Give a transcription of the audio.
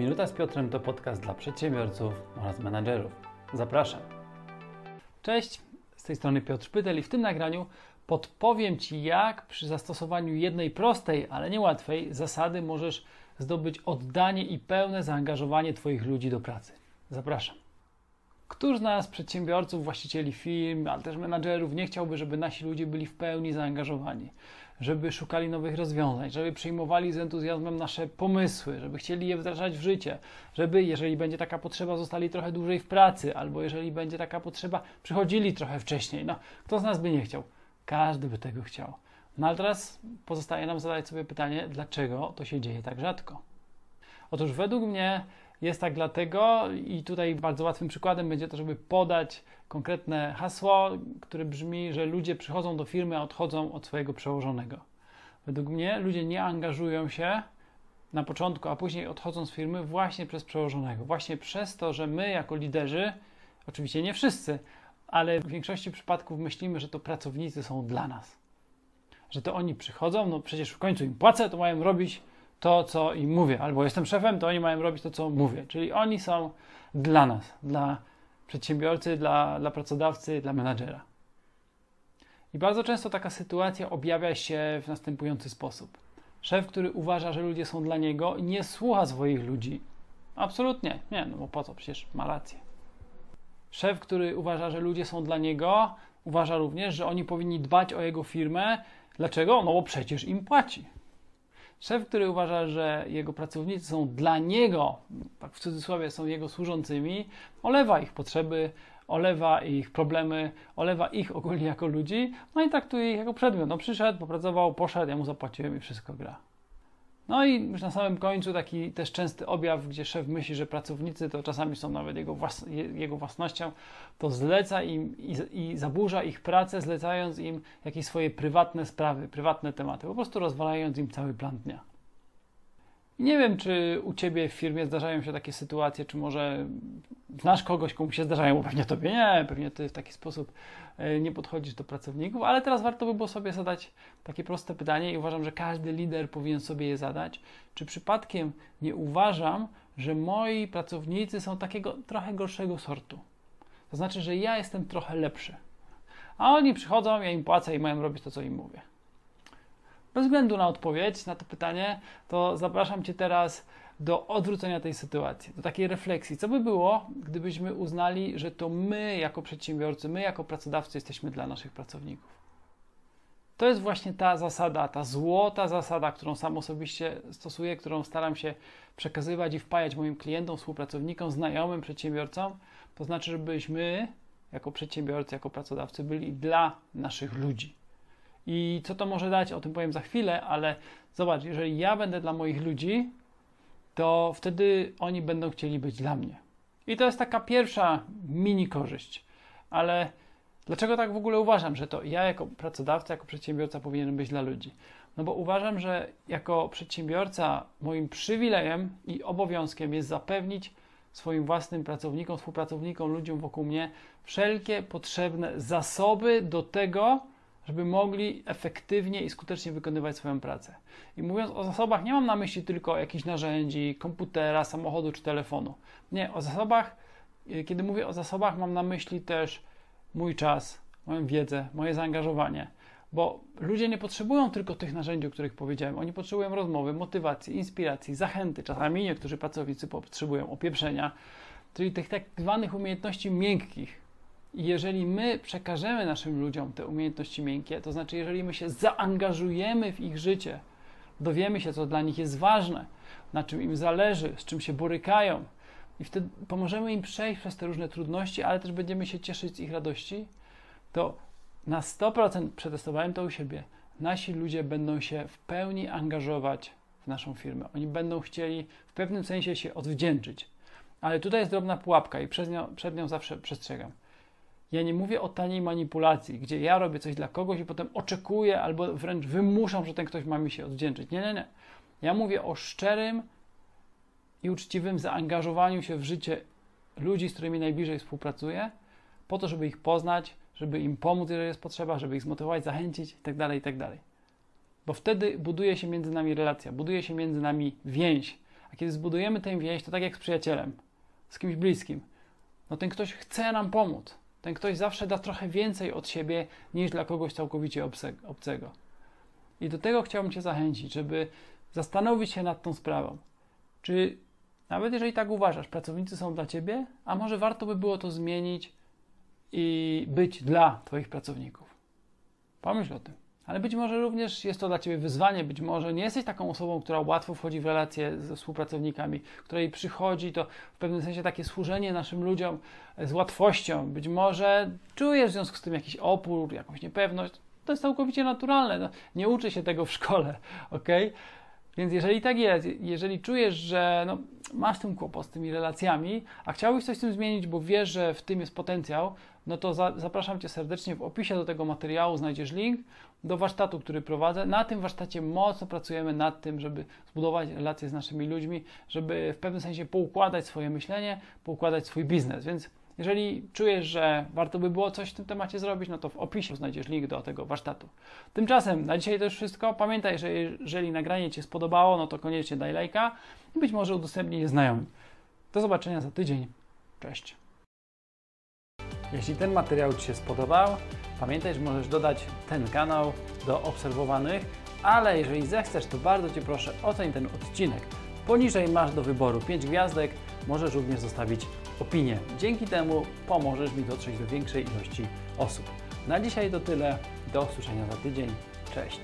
Minuta z Piotrem to podcast dla przedsiębiorców oraz menadżerów. Zapraszam. Cześć, z tej strony Piotr Pytel i w tym nagraniu podpowiem Ci, jak przy zastosowaniu jednej prostej, ale niełatwej zasady możesz zdobyć oddanie i pełne zaangażowanie Twoich ludzi do pracy. Zapraszam. Któż z nas, przedsiębiorców, właścicieli firm, ale też menadżerów, nie chciałby, żeby nasi ludzie byli w pełni zaangażowani, żeby szukali nowych rozwiązań, żeby przyjmowali z entuzjazmem nasze pomysły, żeby chcieli je wdrażać w życie, żeby, jeżeli będzie taka potrzeba, zostali trochę dłużej w pracy, albo jeżeli będzie taka potrzeba, przychodzili trochę wcześniej. No, kto z nas by nie chciał? Każdy by tego chciał. No ale teraz pozostaje nam zadać sobie pytanie, dlaczego to się dzieje tak rzadko? Otóż według mnie jest tak dlatego, i tutaj bardzo łatwym przykładem będzie to, żeby podać konkretne hasło, które brzmi, że ludzie przychodzą do firmy, a odchodzą od swojego przełożonego. Według mnie ludzie nie angażują się na początku, a później odchodzą z firmy właśnie przez przełożonego. Właśnie przez to, że my jako liderzy, oczywiście nie wszyscy, ale w większości przypadków myślimy, że to pracownicy są dla nas. Że to oni przychodzą, no przecież w końcu im płacę, to mają robić to, co im mówię, albo jestem szefem, to oni mają robić to, co mówię. Czyli oni są dla nas, dla przedsiębiorcy, dla, dla pracodawcy, dla menadżera. I bardzo często taka sytuacja objawia się w następujący sposób. Szef, który uważa, że ludzie są dla niego, nie słucha swoich ludzi. Absolutnie. Nie, no bo po co? Przecież ma rację. Szef, który uważa, że ludzie są dla niego, uważa również, że oni powinni dbać o jego firmę. Dlaczego? No bo przecież im płaci. Szef, który uważa, że jego pracownicy są dla niego, tak w cudzysłowie są jego służącymi, olewa ich potrzeby, olewa ich problemy, olewa ich ogólnie jako ludzi, no i traktuje ich jako przedmiot. No przyszedł, popracował, poszedł, ja mu zapłaciłem i wszystko gra. No i już na samym końcu taki też częsty objaw, gdzie szef myśli, że pracownicy to czasami są nawet jego, włas jego własnością, to zleca im i, i, zaburza ich pracę, zlecając im jakieś swoje prywatne sprawy, prywatne tematy, po prostu rozwalając im cały plan dnia. Nie wiem, czy u Ciebie w firmie zdarzają się takie sytuacje, czy może znasz kogoś, komu się zdarzają, bo pewnie Tobie nie, pewnie Ty w taki sposób e, nie podchodzisz do pracowników, ale teraz warto by było sobie zadać takie proste pytanie i uważam, że każdy lider powinien sobie je zadać. Czy przypadkiem nie uważam, że moi pracownicy są takiego trochę gorszego sortu? To znaczy, że ja jestem trochę lepszy. A oni przychodzą, ja im płacę i mają robić to, co im mówię. Bez względu na odpowiedź na to pytanie, to zapraszam Cię teraz do odwrócenia tej sytuacji, do takiej refleksji. Co by było, gdybyśmy uznali, że to my, jako przedsiębiorcy, my, jako pracodawcy, jesteśmy dla naszych pracowników? To jest właśnie ta zasada, ta złota zasada, którą sam osobiście stosuję, którą staram się przekazywać i wpajać moim klientom, współpracownikom, znajomym, przedsiębiorcom. To znaczy, żebyśmy, jako przedsiębiorcy, jako pracodawcy, byli dla naszych ludzi. I co to może dać, o tym powiem za chwilę, ale zobacz, jeżeli ja będę dla moich ludzi, to wtedy oni będą chcieli być dla mnie. I to jest taka pierwsza mini korzyść. Ale dlaczego tak w ogóle uważam, że to ja jako pracodawca, jako przedsiębiorca powinienem być dla ludzi? No bo uważam, że jako przedsiębiorca moim przywilejem i obowiązkiem jest zapewnić swoim własnym pracownikom, współpracownikom, ludziom wokół mnie wszelkie potrzebne zasoby do tego, żeby mogli efektywnie i skutecznie wykonywać swoją pracę. I mówiąc o zasobach, nie mam na myśli tylko jakichś narzędzi, komputera, samochodu czy telefonu. Nie, o zasobach, y, kiedy mówię o zasobach, mam na myśli też mój czas, moją wiedzę, moje zaangażowanie. Bo ludzie nie potrzebują tylko tych narzędzi, o których powiedziałem. Oni potrzebują rozmowy, motywacji, inspiracji, zachęty. Czasami niektórzy pracownicy potrzebują opieprzenia, czyli tych tak zwanych umiejętności miękkich, jeżeli my przekażemy naszym ludziom te umiejętności miękkie, to znaczy, jeżeli my się zaangażujemy w ich życie, dowiemy się, co dla nich jest ważne, na czym im zależy, z czym się borykają, i wtedy pomożemy im przejść przez te różne trudności, ale też będziemy się cieszyć z ich radości, to na 100% przetestowałem to u siebie. Nasi ludzie będą się w pełni angażować w naszą firmę. Oni będą chcieli w pewnym sensie się odwdzięczyć. Ale tutaj jest drobna pułapka i przed nią, przed nią zawsze przestrzegam. Ja nie mówię o taniej manipulacji, gdzie ja robię coś dla kogoś i potem oczekuję albo wręcz wymuszam, że ten ktoś ma mi się odwdzięczyć. Nie, nie, nie. Ja mówię o szczerym i uczciwym zaangażowaniu się w życie ludzi, z którymi najbliżej współpracuję, po to, żeby ich poznać, żeby im pomóc, jeżeli jest potrzeba, żeby ich zmotywować, zachęcić itd., tak itd. Tak Bo wtedy buduje się między nami relacja, buduje się między nami więź, A kiedy zbudujemy tę więź, to tak jak z przyjacielem, z kimś bliskim, no ten ktoś chce nam pomóc. Ten ktoś zawsze da trochę więcej od siebie niż dla kogoś całkowicie obcego. I do tego chciałbym Cię zachęcić, żeby zastanowić się nad tą sprawą. Czy nawet jeżeli tak uważasz, pracownicy są dla Ciebie, a może warto by było to zmienić i być dla Twoich pracowników. Pomyśl o tym. Ale być może również jest to dla Ciebie wyzwanie, być może nie jesteś taką osobą, która łatwo wchodzi w relacje ze współpracownikami, której przychodzi to w pewnym sensie takie służenie naszym ludziom z łatwością. Być może czujesz w związku z tym jakiś opór, jakąś niepewność. To jest całkowicie naturalne. No, nie uczy się tego w szkole, ok? Więc jeżeli tak jest, jeżeli czujesz, że no, masz tym kłopot z tymi relacjami, a chciałbyś coś z tym zmienić, bo wiesz, że w tym jest potencjał, no to za, zapraszam Cię serdecznie. W opisie do tego materiału znajdziesz link do warsztatu, który prowadzę. Na tym warsztacie mocno pracujemy nad tym, żeby zbudować relacje z naszymi ludźmi, żeby w pewnym sensie poukładać swoje myślenie, poukładać swój biznes. Więc jeżeli czujesz, że warto by było coś w tym temacie zrobić, no to w opisie znajdziesz link do tego warsztatu. Tymczasem na dzisiaj to już wszystko. Pamiętaj, że jeżeli nagranie Ci spodobało, no to koniecznie daj lajka i być może udostępnij je znajomym. Do zobaczenia za tydzień. Cześć. Jeśli ten materiał Ci się spodobał, pamiętaj, że możesz dodać ten kanał do obserwowanych, ale jeżeli zechcesz, to bardzo Cię proszę oceń ten odcinek. Poniżej masz do wyboru 5 gwiazdek, możesz również zostawić opinię. Dzięki temu pomożesz mi dotrzeć do większej ilości osób. Na dzisiaj to tyle. Do usłyszenia za tydzień. Cześć.